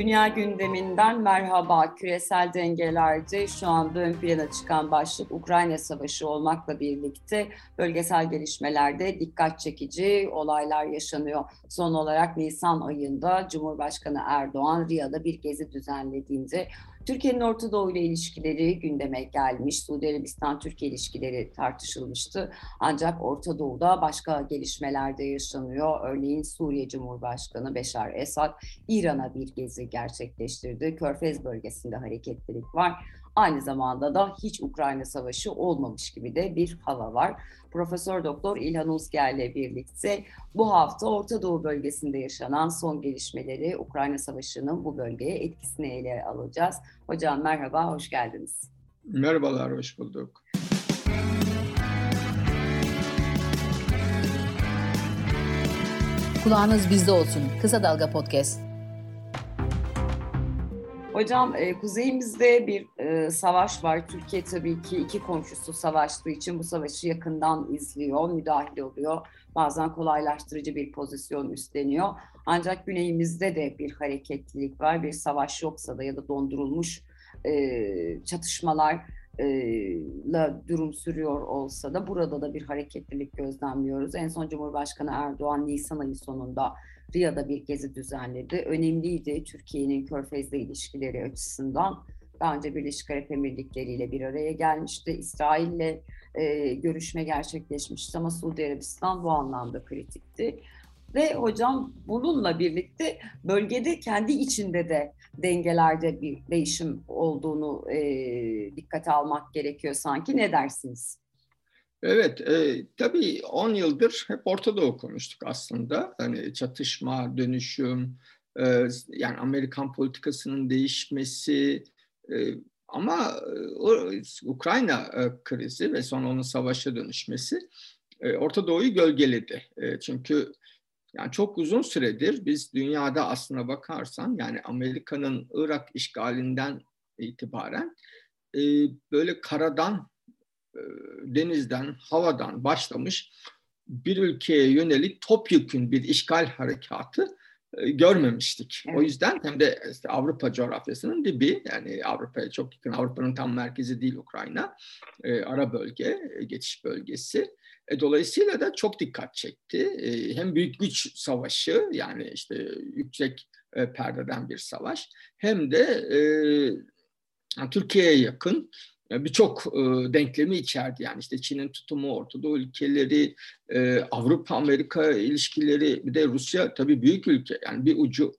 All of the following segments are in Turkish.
Dünya gündeminden merhaba. Küresel dengelerde şu anda ön plana çıkan başlık Ukrayna Savaşı olmakla birlikte bölgesel gelişmelerde dikkat çekici olaylar yaşanıyor. Son olarak Nisan ayında Cumhurbaşkanı Erdoğan Riyad'da bir gezi düzenlediğinde Türkiye'nin Orta Doğu ile ilişkileri gündeme gelmiş. Suudi Arabistan-Türkiye ilişkileri tartışılmıştı. Ancak Orta Doğu'da başka gelişmeler de yaşanıyor. Örneğin Suriye Cumhurbaşkanı Beşar Esad İran'a bir gezi gerçekleştirdi. Körfez bölgesinde hareketlilik var. Aynı zamanda da hiç Ukrayna Savaşı olmamış gibi de bir hava var. Profesör Doktor İlhan Uzger ile birlikte bu hafta Orta Doğu bölgesinde yaşanan son gelişmeleri, Ukrayna Savaşı'nın bu bölgeye etkisini ele alacağız. Hocam merhaba, hoş geldiniz. Merhabalar, hoş bulduk. Kulağınız bizde olsun. Kısa Dalga Podcast. Hocam e, kuzeyimizde bir e, savaş var. Türkiye tabii ki iki komşusu savaştığı için bu savaşı yakından izliyor, müdahil oluyor. Bazen kolaylaştırıcı bir pozisyon üstleniyor. Ancak güneyimizde de bir hareketlilik var. Bir savaş yoksa da ya da dondurulmuş e, çatışmalar la durum sürüyor olsa da burada da bir hareketlilik gözlemliyoruz. En son Cumhurbaşkanı Erdoğan Nisan ayı sonunda Riyad'a bir gezi düzenledi. Önemliydi Türkiye'nin Körfez'le ilişkileri açısından. Daha önce Birleşik Arap Emirlikleri ile bir araya gelmişti. İsrail'le e, görüşme gerçekleşmişti ama Suudi Arabistan bu anlamda kritikti. Ve hocam bununla birlikte bölgede kendi içinde de dengelerde bir değişim olduğunu e, dikkate almak gerekiyor sanki. Ne dersiniz? Evet, e, tabii 10 yıldır hep Orta Doğu konuştuk aslında. Hani çatışma, dönüşüm, e, yani Amerikan politikasının değişmesi e, ama e, Ukrayna e, krizi ve sonra onun savaşa dönüşmesi e, Orta Doğu'yu gölgeledi. E, çünkü yani çok uzun süredir biz dünyada aslına bakarsan yani Amerika'nın Irak işgalinden itibaren e, böyle karadan, denizden, havadan başlamış bir ülkeye yönelik topyekün bir işgal harekatı e, görmemiştik. Evet. O yüzden hem de işte Avrupa coğrafyasının dibi yani Avrupa'ya çok yakın Avrupa'nın tam merkezi değil Ukrayna. E, ara bölge, e, geçiş bölgesi. E, dolayısıyla da çok dikkat çekti. E, hem büyük güç savaşı yani işte yüksek e, perdeden bir savaş hem de Türkiye'ye yakın birçok denklemi içerdi. Yani işte Çin'in tutumu, Orta Doğu ülkeleri, Avrupa-Amerika ilişkileri, bir de Rusya tabii büyük ülke. Yani bir ucu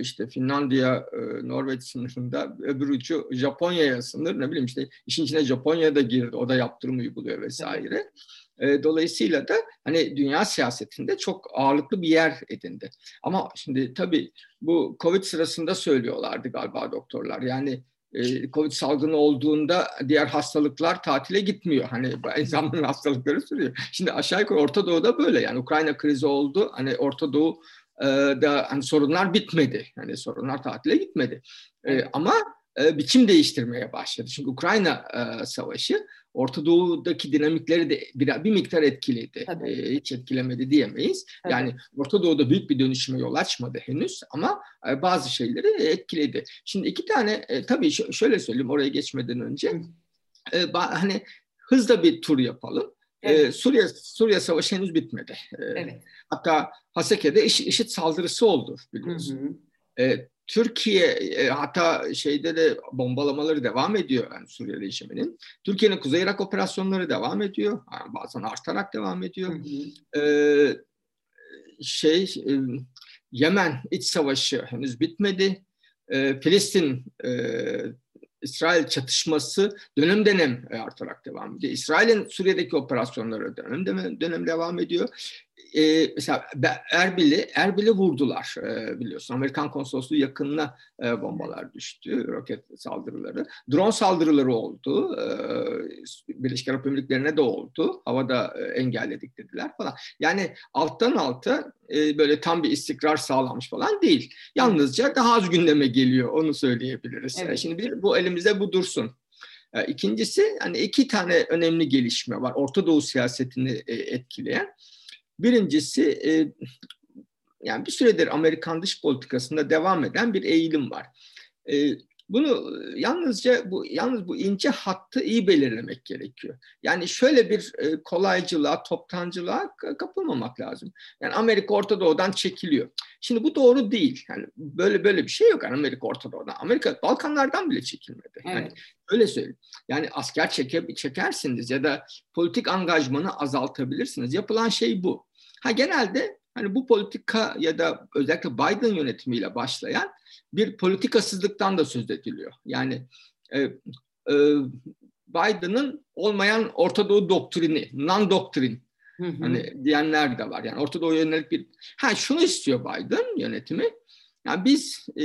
işte Finlandiya, Norveç sınırında, öbür ucu Japonya'ya sınır. Ne bileyim işte işin içine Japonya da girdi. O da yaptırım uyguluyor vesaire. E, dolayısıyla da hani dünya siyasetinde çok ağırlıklı bir yer edindi. Ama şimdi tabii bu Covid sırasında söylüyorlardı galiba doktorlar. Yani e, Covid salgını olduğunda diğer hastalıklar tatile gitmiyor. Hani insanların hastalıkları sürüyor. Şimdi aşağı yukarı Orta Doğu'da böyle yani Ukrayna krizi oldu. Hani Orta Doğu e, da hani sorunlar bitmedi. Hani sorunlar tatile gitmedi. ama biçim değiştirmeye başladı. Çünkü Ukrayna savaşı Orta Doğu'daki dinamikleri de bir, bir miktar etkiledi. E, hiç etkilemedi diyemeyiz. Tabii. Yani Orta Doğu'da büyük bir dönüşüme yol açmadı henüz ama e, bazı şeyleri etkiledi. Şimdi iki tane e, tabii şöyle söyleyeyim oraya geçmeden önce. E, hani hızla bir tur yapalım. Evet. Ee, Suriye Suriye Savaşı henüz bitmedi. Ee, evet. Hatta Haseke'de IŞİD saldırısı oldu biliyorsun. Hı hı. Ee, Türkiye e, hatta şeyde de bombalamaları devam ediyor yani Suriye rejiminin. Türkiye'nin Kuzey Irak operasyonları devam ediyor. Yani bazen artarak devam ediyor. Hı hı. Ee, şey e, Yemen iç savaşı henüz bitmedi. Ee, Filistin e, İsrail çatışması dönem dönem artarak devam ediyor. İsrail'in Suriye'deki operasyonları dönem dönem, dönem devam ediyor e, mesela Erbil'i Erbil'i vurdular e, biliyorsun. Amerikan konsolosluğu yakınına e, bombalar düştü, roket saldırıları. Drone saldırıları oldu. E, Birleşik Arap Emirlikleri'ne de oldu. Havada e, engelledik dediler falan. Yani alttan alta e, böyle tam bir istikrar sağlanmış falan değil. Yalnızca daha az gündeme geliyor onu söyleyebiliriz. Evet. Şimdi bir, bu elimizde bu dursun. E, ikincisi hani iki tane önemli gelişme var Orta Doğu siyasetini e, etkileyen. Birincisi e, yani bir süredir Amerikan dış politikasında devam eden bir eğilim var. E, bunu yalnızca bu yalnız bu ince hattı iyi belirlemek gerekiyor. Yani şöyle bir e, kolaycılığa, toptancılığa kapılmamak lazım. Yani Amerika Orta Doğu'dan çekiliyor. Şimdi bu doğru değil. Yani böyle böyle bir şey yok yani Amerika Orta Doğu'dan. Amerika Balkanlardan bile çekilmedi. Evet. Yani öyle söyleyeyim. Yani asker çeke, çekersiniz ya da politik angajmanı azaltabilirsiniz. Yapılan şey bu. Ha genelde hani bu politika ya da özellikle Biden yönetimiyle başlayan bir politikasızlıktan da söz ediliyor. Yani e, e, Biden'ın olmayan Orta Doğu doktrini, non-doktrin hani diyenler de var. Yani Orta Doğu yönelik bir... Ha şunu istiyor Biden yönetimi. Yani biz e,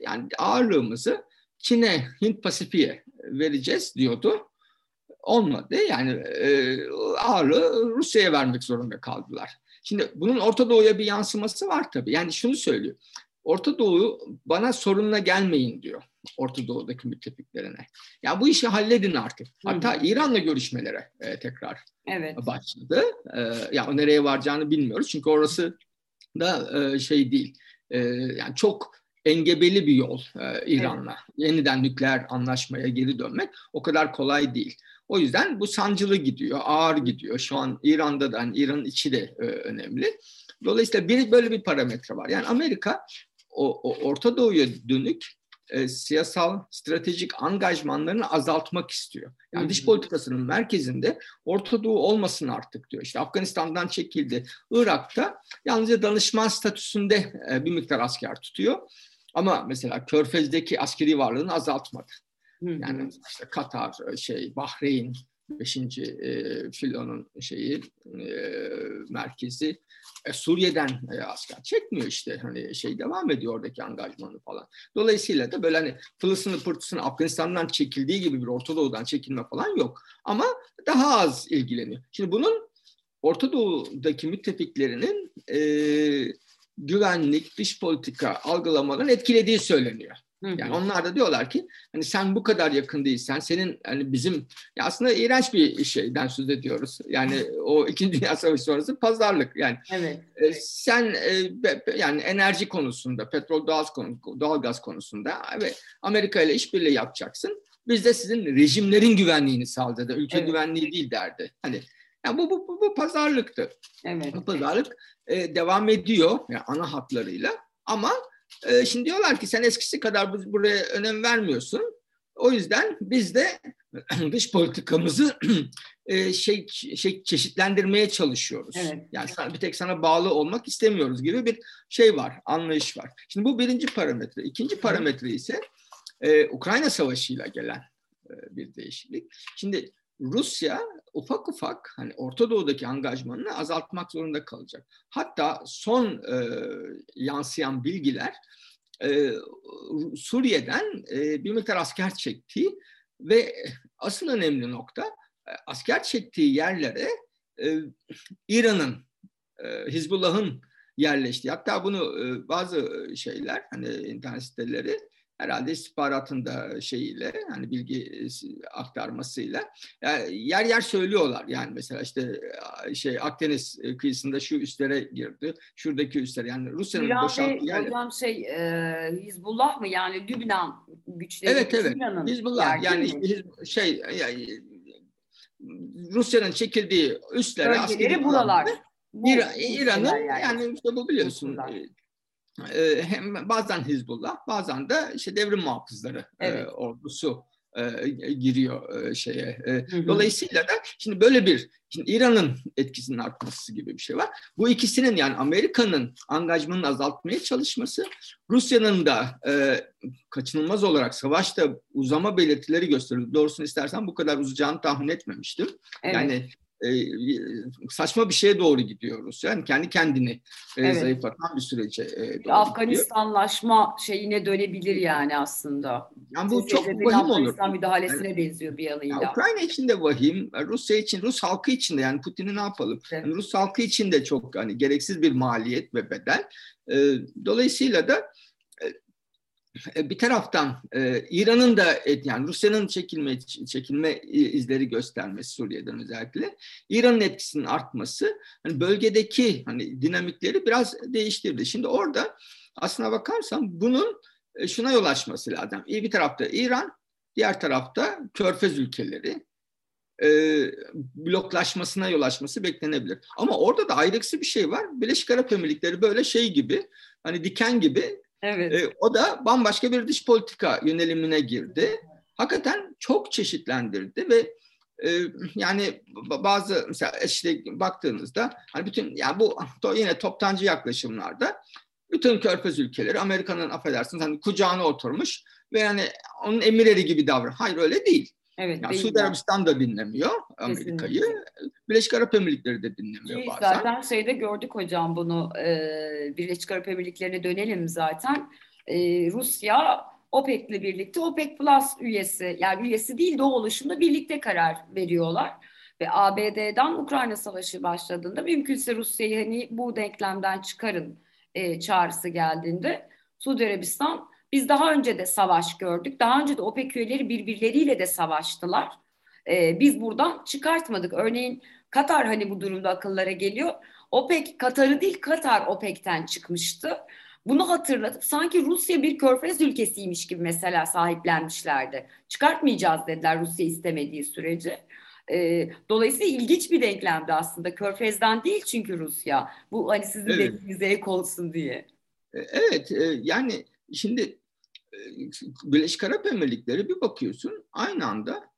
yani ağırlığımızı Çin'e, Hint Pasifik'e vereceğiz diyordu. Olmadı. Yani e, ağırlığı Rusya'ya vermek zorunda kaldılar. Şimdi bunun Orta Doğu'ya bir yansıması var tabii. Yani şunu söylüyor. Orta Doğu bana sorunla gelmeyin diyor Orta Doğu'daki müttefiklerine. Ya bu işi halledin artık. Hatta İran'la görüşmelere e, tekrar evet. başladı. E, ya nereye varacağını bilmiyoruz çünkü orası da e, şey değil. E, yani çok engebeli bir yol e, İran'la. Evet. Yeniden nükleer anlaşmaya geri dönmek o kadar kolay değil. O yüzden bu sancılı gidiyor, ağır gidiyor. Şu an İran'da da, yani İran'ın içi de e, önemli. Dolayısıyla bir böyle bir parametre var. Yani Amerika o, o Orta Doğu'ya dönük e, siyasal stratejik angajmanlarını azaltmak istiyor. Yani dış politikasının merkezinde Orta Doğu olmasın artık diyor. İşte Afganistan'dan çekildi. Irak'ta yalnızca danışman statüsünde e, bir miktar asker tutuyor. Ama mesela Körfez'deki askeri varlığını azaltmadı. Yani işte Katar, e, şey Bahreyn, beşinci e, filonun şeyi e, merkezi e, Suriye'den e, asker çekmiyor işte hani şey devam ediyor oradaki angajmanı falan. Dolayısıyla da böyle hani fılısını pırtısını Afganistan'dan çekildiği gibi bir Orta Doğu'dan çekilme falan yok. Ama daha az ilgileniyor. Şimdi bunun Orta Doğu'daki müttefiklerinin e, güvenlik, dış politika algılamalarını etkilediği söyleniyor. Yani onlar da diyorlar ki hani sen bu kadar yakın değilsen senin hani bizim ya aslında iğrenç bir şeyden söz ediyoruz. Yani o İkinci Dünya Savaşı sonrası pazarlık yani. Evet. E, sen e, yani enerji konusunda, petrol doğal doğal gaz konusunda ve Amerika ile işbirliği yapacaksın. Biz de sizin rejimlerin güvenliğini sağladı. Ülke evet. güvenliği değil derdi. Hani yani bu, bu, bu, bu pazarlıktı. Evet. Bu pazarlık e, devam ediyor yani ana hatlarıyla ama e, şimdi diyorlar ki sen eskisi kadar buraya önem vermiyorsun. O yüzden biz de dış politikamızı e, şey, şey çeşitlendirmeye çalışıyoruz. Evet. Yani sana, bir tek sana bağlı olmak istemiyoruz gibi bir şey var, anlayış var. Şimdi bu birinci parametre. İkinci parametre ise e, Ukrayna Savaşı'yla gelen e, bir değişiklik. Şimdi Rusya ufak ufak hani Orta Doğu'daki angajmanını azaltmak zorunda kalacak. Hatta son e, yansıyan bilgiler e, Suriye'den e, bir miktar asker çektiği ve asıl önemli nokta e, asker çektiği yerlere e, İran'ın, e, Hizbullah'ın yerleştiği. Hatta bunu e, bazı şeyler hani internet siteleri herhalde istihbaratın da şeyiyle hani bilgi e, aktarmasıyla. Yani yer yer söylüyorlar. Yani mesela işte şey Akdeniz e, kıyısında şu üstlere girdi şuradaki üstlere. Yani Rusya'nın boşalttığı yerler. Hocam şey e, Hizbullah mı? Yani Lübnan güçleri Evet evet. Hizbullah. yani işte, şey yani, Rusya'nın çekildiği üstlere askeri buralar. İran'ın yani işte bu biliyorsun e, hem bazen Hizbullah bazen de işte devrim muhafızları evet. e, ordusu e, giriyor e, şeye. E, hı hı. Dolayısıyla da şimdi böyle bir şimdi İran'ın etkisinin artması gibi bir şey var. Bu ikisinin yani Amerika'nın angajmanını azaltmaya çalışması, Rusya'nın da e, kaçınılmaz olarak savaşta uzama belirtileri gösteriyor. Doğrusunu istersen bu kadar uzayacağını tahmin etmemiştim. Evet. Yani e, saçma bir şeye doğru gidiyoruz. Yani kendi kendini e, evet. zayıflatan bir sürece e, doğru Afganistanlaşma gidiyor. şeyine dönebilir yani aslında. Yani bu çok vahim olur. Afganistan müdahalesine yani, benziyor bir yanıyla. Ya Ukrayna için de vahim, Rusya için, Rus halkı için de yani Putin'i ne yapalım? Evet. Yani Rus halkı için de çok hani gereksiz bir maliyet ve bedel. E, dolayısıyla da bir taraftan e, İran'ın da yani Rusya'nın çekilme çekilme izleri göstermesi Suriye'den özellikle İran'ın etkisinin artması hani bölgedeki hani dinamikleri biraz değiştirdi. Şimdi orada aslına bakarsam bunun e, şuna yol açması lazım. Bir tarafta İran, diğer tarafta Körfez ülkeleri e, bloklaşmasına yol açması beklenebilir. Ama orada da ayrıksı bir şey var. Birleşik Arap Emirlikleri böyle şey gibi hani diken gibi Evet. E, o da bambaşka bir dış politika yönelimine girdi. Hakikaten çok çeşitlendirdi ve e, yani bazı mesela işte baktığınızda hani bütün yani bu yine toptancı yaklaşımlarda bütün körfez ülkeleri Amerika'nın affedersiniz hani kucağına oturmuş ve yani onun emirleri gibi davran. Hayır öyle değil. Evet, yani Suudi Arabistan da dinlemiyor Amerika'yı. Birleşik Arap Emirlikleri de dinlemiyor Ki bazen. Zaten şeyde gördük hocam bunu. E, Birleşik Arap Emirlikleri'ne dönelim zaten. E, Rusya OPEC'le birlikte OPEC Plus üyesi yani üyesi değil de o oluşumda birlikte karar veriyorlar. Ve ABD'den Ukrayna Savaşı başladığında mümkünse Rusya'yı hani bu denklemden çıkarın e, çağrısı geldiğinde Suudi Arabistan biz daha önce de savaş gördük. Daha önce de OPEC üyeleri birbirleriyle de savaştılar. Ee, biz buradan çıkartmadık. Örneğin Katar hani bu durumda akıllara geliyor. OPEC Katar'ı değil Katar OPEC'ten çıkmıştı. Bunu hatırlatıp sanki Rusya bir körfez ülkesiymiş gibi mesela sahiplenmişlerdi. Çıkartmayacağız dediler Rusya istemediği sürece. E, dolayısıyla ilginç bir denklemdi aslında. Körfez'den değil çünkü Rusya. Bu hani sizin evet. dediğinize ek olsun diye. E, evet e, yani şimdi Birleşik Arap Emirlikleri bir bakıyorsun aynı anda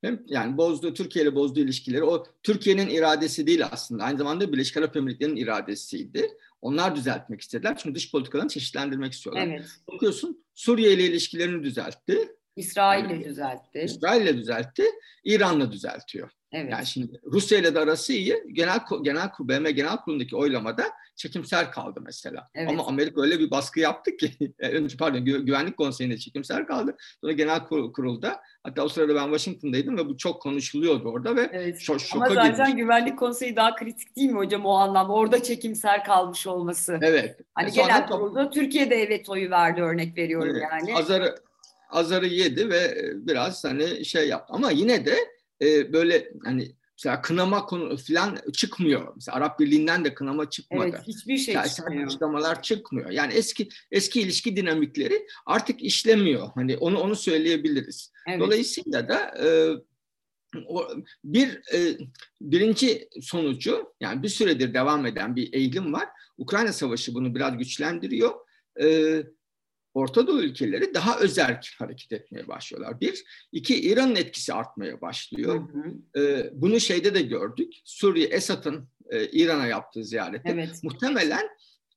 hem yani bozdu Türkiye ile bozduğu ilişkileri o Türkiye'nin iradesi değil aslında aynı zamanda Birleşik Arap Emirlikleri'nin iradesiydi. Onlar düzeltmek istediler çünkü dış politikalarını çeşitlendirmek istiyorlar. Evet. Bakıyorsun Suriye ile ilişkilerini düzeltti. İsrail ile düzeltti. İsrail ile düzeltti. İran'la düzeltiyor. Evet. Yani şimdi Rusya ile de arası iyi. Genel genel BM Genel Kurulu'ndaki oylamada çekimser kaldı mesela. Evet. Ama Amerika öyle bir baskı yaptı ki e, önce pardon Güvenlik Konseyi'nde çekimser kaldı. Sonra Genel Kurul'da hatta o sırada ben Washington'daydım ve bu çok konuşuluyordu orada ve evet. şo şoka Ama zaten girmiş. Güvenlik Konseyi daha kritik değil mi hocam o anlamda? Orada çekimser kalmış olması. Evet. Hani e Genel Kurul'da Türkiye'de evet oyu verdi örnek veriyorum evet. yani. Azarı azarı yedi ve e, biraz hani şey yaptı. Ama yine de e, böyle hani mesela kınama konu falan çıkmıyor. Mesela Arap Birliği'nden de kınama çıkmadı. Evet, hiçbir şey yani çıkmıyor. Açıklamalar çıkmıyor. Yani eski eski ilişki dinamikleri artık işlemiyor. Hani onu onu söyleyebiliriz. Evet. Dolayısıyla da e, o, bir e, birinci sonucu yani bir süredir devam eden bir eğilim var. Ukrayna Savaşı bunu biraz güçlendiriyor. E, Orta Doğu ülkeleri daha özerk hareket etmeye başlıyorlar. Bir, iki İran'ın etkisi artmaya başlıyor. Hı hı. Ee, bunu şeyde de gördük. Suriye Esad'ın e, İran'a yaptığı ziyarette. Evet. Muhtemelen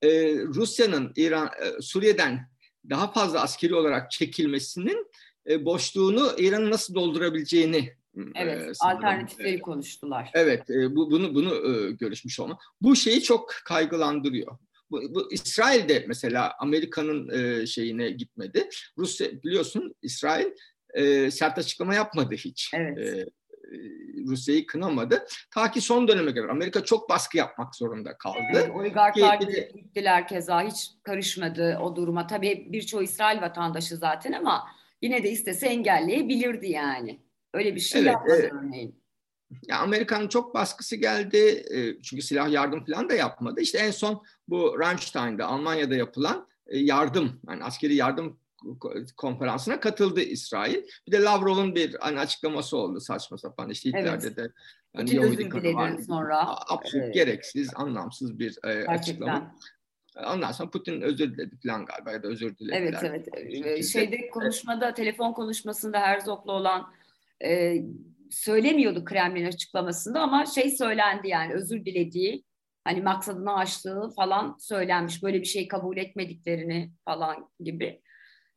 e, Rusya'nın İran e, Suriye'den daha fazla askeri olarak çekilmesinin e, boşluğunu İran'ın nasıl doldurabileceğini Evet, e, alternatifleri e, konuştular. Evet, e, bu bunu bunu e, görüşmüş olma. Bu şeyi çok kaygılandırıyor bu, bu İsrail'de mesela Amerika'nın e, şeyine gitmedi. Rusya biliyorsun İsrail e, sert açıklama yapmadı hiç. Evet. E, Rusya'yı kınamadı. Ta ki son döneme kadar Amerika çok baskı yapmak zorunda kaldı. Evet, oligarklar ki, gittiler keza hiç karışmadı o duruma. Tabii birçoğu İsrail vatandaşı zaten ama yine de istese engelleyebilirdi yani. Öyle bir şey evet, yapmadı evet. örneğin. Ya Amerika'nın çok baskısı geldi çünkü silah yardım falan da yapmadı. İşte en son bu Ramstein'de Almanya'da yapılan yardım yani askeri yardım konferansına katıldı İsrail. Bir de Lavrov'un bir hani açıklaması oldu saçma sapan işte Hitler'de evet. de hani Yahudi kanı var. Sonra. Absolut evet. gereksiz, anlamsız bir e, açıklama. Ondan sonra Putin özür diledi falan galiba ya da özür dilediler. Evet evet. Şeyde konuşmada, telefon konuşmasında Herzog'la olan e, söylemiyordu Kremlin açıklamasında ama şey söylendi yani özür dilediği hani maksadını aştığı falan söylenmiş. Böyle bir şey kabul etmediklerini falan gibi.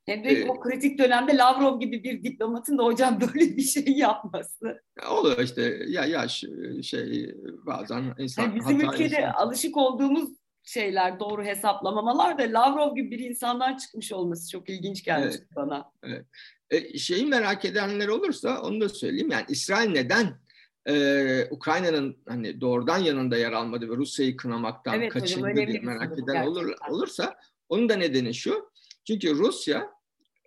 Hem de ee, o kritik dönemde Lavrov gibi bir diplomatın da hocam böyle bir şey yapması. Oluyor işte ya yaş şey bazen insan yani Bizim ülkede insan. alışık olduğumuz şeyler doğru hesaplamamalar da Lavrov gibi bir insandan çıkmış olması çok ilginç gelmiş evet, bana. Evet. E, şeyi merak edenler olursa onu da söyleyeyim. Yani İsrail neden e, Ukrayna'nın hani doğrudan yanında yer almadı ve Rusya'yı kınamaktan evet, kaçındı diye merak eden olur, olursa onun da nedeni şu. Çünkü Rusya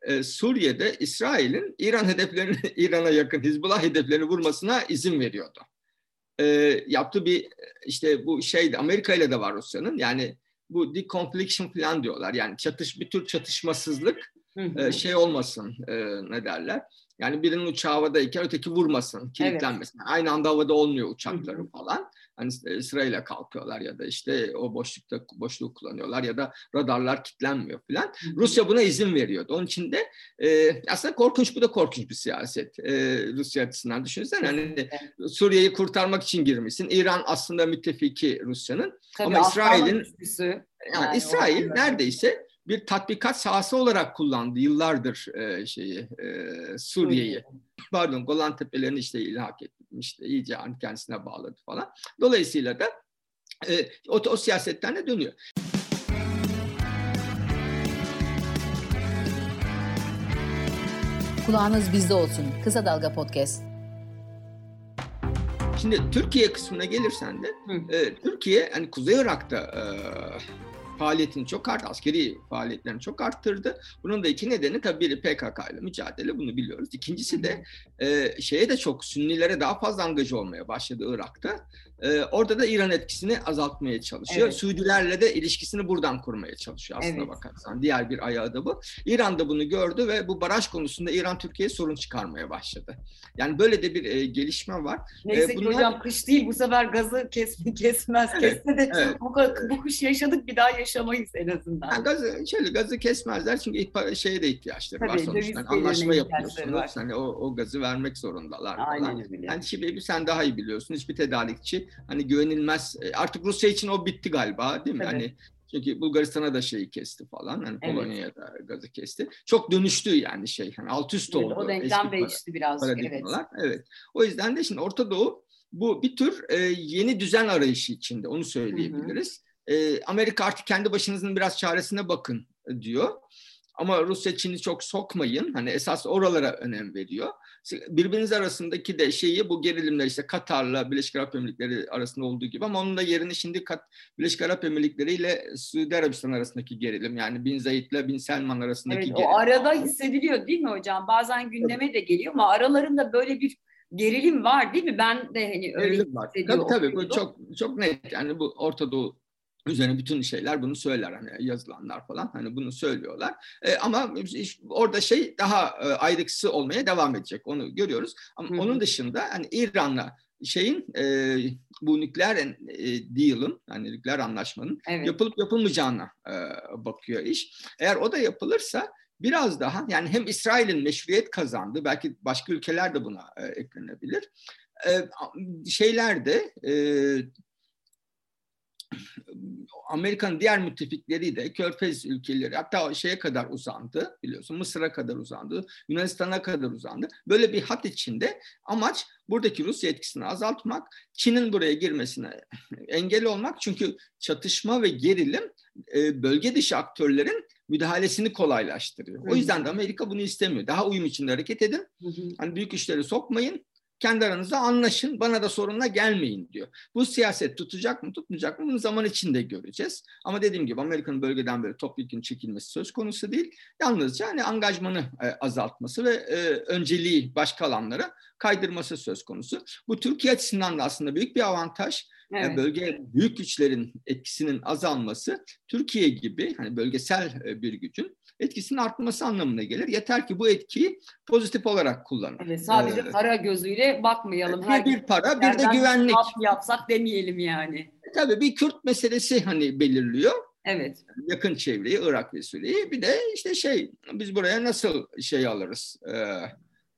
e, Suriye'de İsrail'in İran hedeflerini, İran'a yakın Hizbullah hedeflerini vurmasına izin veriyordu. E, yaptığı bir işte bu şeydi Amerika ile de var Rusya'nın yani bu deconfliction falan diyorlar. Yani çatış bir tür çatışmasızlık e, şey olmasın e, ne derler. Yani birinin uçağı havadayken öteki vurmasın, kilitlenmesin. Evet. Aynı anda havada olmuyor uçakları Hı-hı. falan. Hani sırayla kalkıyorlar ya da işte o boşlukta boşluğu kullanıyorlar ya da radarlar kilitlenmiyor falan. Rusya buna izin veriyordu. Onun için de e, aslında korkunç bu da korkunç bir siyaset. E, Rusya açısından düşünsene hani Suriye'yi kurtarmak için girmişsin. İran aslında müttefiki Rusya'nın. Ama İsrail'in yani, yani İsrail neredeyse bir tatbikat sahası olarak kullandı yıllardır e, şeyi e, Suriye'yi. Pardon Golan Tepelerini işte ilhak etmişti. iyice kendisine bağladı falan. Dolayısıyla da e, o, o siyasetten de dönüyor. Kulağınız bizde olsun. Kısa Dalga Podcast. Şimdi Türkiye kısmına gelirsen de e, Türkiye hani Kuzey Irak'ta e, faaliyetini çok arttı, askeri faaliyetlerini çok arttırdı. Bunun da iki nedeni tabii biri PKK ile mücadele, bunu biliyoruz. İkincisi de e, şeye de çok, Sünnilere daha fazla angaj olmaya başladı Irak'ta. E, orada da İran etkisini azaltmaya çalışıyor. Evet. Suudilerle de ilişkisini buradan kurmaya çalışıyor aslında evet. bakarsan. Diğer bir ayağı da bu. İran da bunu gördü ve bu baraj konusunda İran Türkiye'ye sorun çıkarmaya başladı. Yani böyle de bir e, gelişme var. Neyse e, bunlar... hocam kış değil bu sefer gazı kes, kesmez. Evet, Kesse de evet. bu, bu kış yaşadık bir daha yaşamayız en azından. Yani gazı, şöyle, gazı kesmezler çünkü ihbar, şeye de ihtiyaçları Tabii, var sonuçta. Yani anlaşma yapıyorsunuz. Hani o, o gazı vermek zorundalar. Aynen öyle. Yani şimdi sen daha iyi biliyorsun. Hiçbir tedarikçi hani güvenilmez. E, artık Rusya için o bitti galiba değil mi? Tabii. Hani çünkü Bulgaristan'a da şeyi kesti falan. Hani evet. Polonya'ya da gazı kesti. Çok dönüştü yani şey. Hani alt üst evet, oldu. O denklem değişti biraz. Evet. evet. O yüzden de şimdi Orta Doğu bu bir tür e, yeni düzen arayışı içinde. Onu söyleyebiliriz. Hı hı. E, Amerika artık kendi başınızın biraz çaresine bakın diyor. Ama Rusya Çin'i çok sokmayın. Hani esas oralara önem veriyor. Birbiriniz arasındaki de şeyi bu gerilimler işte Katar'la Birleşik Arap Emirlikleri arasında olduğu gibi ama onun da yerini şimdi Kat, Birleşik Arap Emirlikleri ile Suudi Arabistan arasındaki gerilim yani Bin Zayed ile Bin Selman arasındaki evet, gerilim. O arada hissediliyor değil mi hocam? Bazen gündeme de geliyor ama aralarında böyle bir gerilim var değil mi? Ben de hani öyle gerilim var. Tabii tabii bu çok çok net. Yani bu Orta Doğu üzerine bütün şeyler bunu söyler hani yazılanlar falan hani bunu söylüyorlar. E, ama orada şey daha e, ayrıksı olmaya devam edecek onu görüyoruz. Ama Hı-hı. onun dışında hani İran'la şeyin e, bu nükleer e, deal'ın hani nükleer anlaşmanın evet. yapılıp yapılmayacağına e, bakıyor iş. Eğer o da yapılırsa biraz daha yani hem İsrail'in meşruiyet kazandı belki başka ülkeler de buna e, eklenebilir. E, şeyler de e, Amerika'nın diğer müttefikleri de Körfez ülkeleri hatta şeye kadar uzandı biliyorsun Mısır'a kadar uzandı, Yunanistan'a kadar uzandı. Böyle bir hat içinde amaç buradaki Rusya etkisini azaltmak, Çin'in buraya girmesine engel olmak. Çünkü çatışma ve gerilim e, bölge dışı aktörlerin müdahalesini kolaylaştırıyor. O yüzden de Amerika bunu istemiyor. Daha uyum içinde hareket edin. Hani büyük işleri sokmayın kendi aranızda anlaşın, bana da sorunla gelmeyin diyor. Bu siyaset tutacak mı, tutmayacak mı bunu zaman içinde göreceğiz. Ama dediğim gibi Amerika'nın bölgeden böyle topyekun çekilmesi söz konusu değil. Yalnızca hani angajmanı e, azaltması ve e, önceliği başka alanlara kaydırması söz konusu. Bu Türkiye açısından da aslında büyük bir avantaj. Evet. Yani bölge büyük güçlerin etkisinin azalması Türkiye gibi hani bölgesel e, bir gücün etkisinin artması anlamına gelir. Yeter ki bu etkiyi pozitif olarak kullanın. Evet, sadece ee, para gözüyle bakmayalım. Bir, Her bir para bir de güvenlik. yapsak demeyelim yani. E, tabii bir Kürt meselesi hani belirliyor. Evet. Yakın çevreyi, Irak ve Suriye'yi. Bir de işte şey, biz buraya nasıl şey alırız? Ee,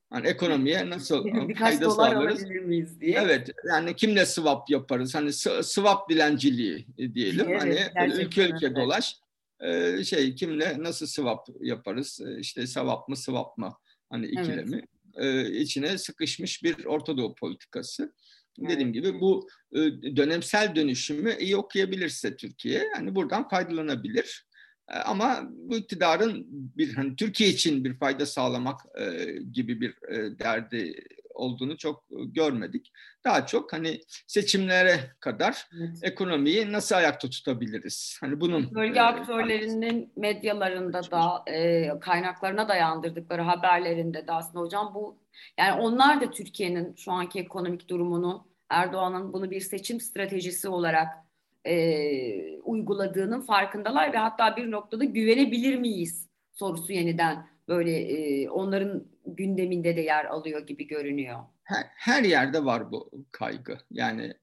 Hani ekonomiye nasıl fayda sağlarız? miyiz diye. Evet yani kimle swap yaparız? Hani swap dilenciliği diyelim. Evet, hani ülke ülke dolaş. Ee, şey kimle nasıl swap yaparız? İşte swap mı swap mı? Hani ikilemi. Evet. Ee, içine sıkışmış bir Orta Doğu politikası. Evet. Dediğim gibi bu e, dönemsel dönüşümü iyi okuyabilirse Türkiye yani buradan faydalanabilir. Ama bu iktidarın bir hani Türkiye için bir fayda sağlamak e, gibi bir e, derdi olduğunu çok görmedik. Daha çok hani seçimlere kadar evet. ekonomiyi nasıl ayakta tutabiliriz? Hani bunun bölge e, aktörlerinin medyalarında da e, kaynaklarına dayandırdıkları haberlerinde de aslında hocam bu yani onlar da Türkiye'nin şu anki ekonomik durumunu Erdoğan'ın bunu bir seçim stratejisi olarak e, uyguladığının farkındalar ve hatta bir noktada güvenebilir miyiz sorusu yeniden böyle e, onların gündeminde de yer alıyor gibi görünüyor. Her, her yerde var bu kaygı. Yani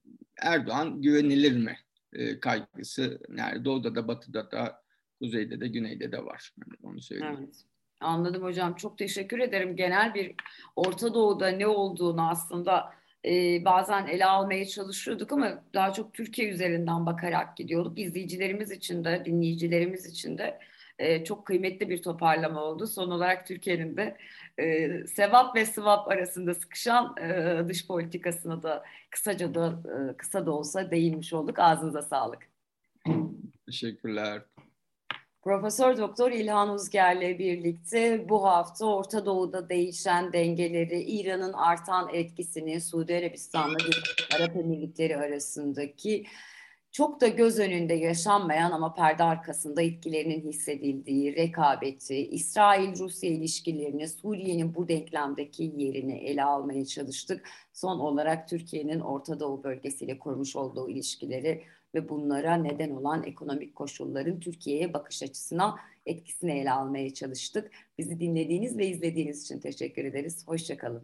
Erdoğan güvenilir mi e, kaygısı. Yani doğuda da batıda da kuzeyde de güneyde de var. Yani onu söyleyeyim. Evet. Anladım hocam. Çok teşekkür ederim. Genel bir Orta Doğu'da ne olduğunu aslında e, bazen ele almaya çalışıyorduk ama daha çok Türkiye üzerinden bakarak gidiyorduk. İzleyicilerimiz için de, dinleyicilerimiz için de e, çok kıymetli bir toparlama oldu. Son olarak Türkiye'nin de e, sevap ve sıvap arasında sıkışan e, dış politikasına da kısaca da e, kısa da olsa değinmiş olduk. Ağzınıza sağlık. Teşekkürler. Profesör Doktor İlhan Uzger'le birlikte bu hafta Orta Doğu'da değişen dengeleri, İran'ın artan etkisini, Suudi Arabistan'la Arap Emirlikleri arasındaki çok da göz önünde yaşanmayan ama perde arkasında etkilerinin hissedildiği rekabeti, İsrail-Rusya ilişkilerini, Suriye'nin bu denklemdeki yerini ele almaya çalıştık. Son olarak Türkiye'nin Orta Doğu bölgesiyle kurmuş olduğu ilişkileri ve bunlara neden olan ekonomik koşulların Türkiye'ye bakış açısına etkisini ele almaya çalıştık. Bizi dinlediğiniz ve izlediğiniz için teşekkür ederiz. Hoşçakalın.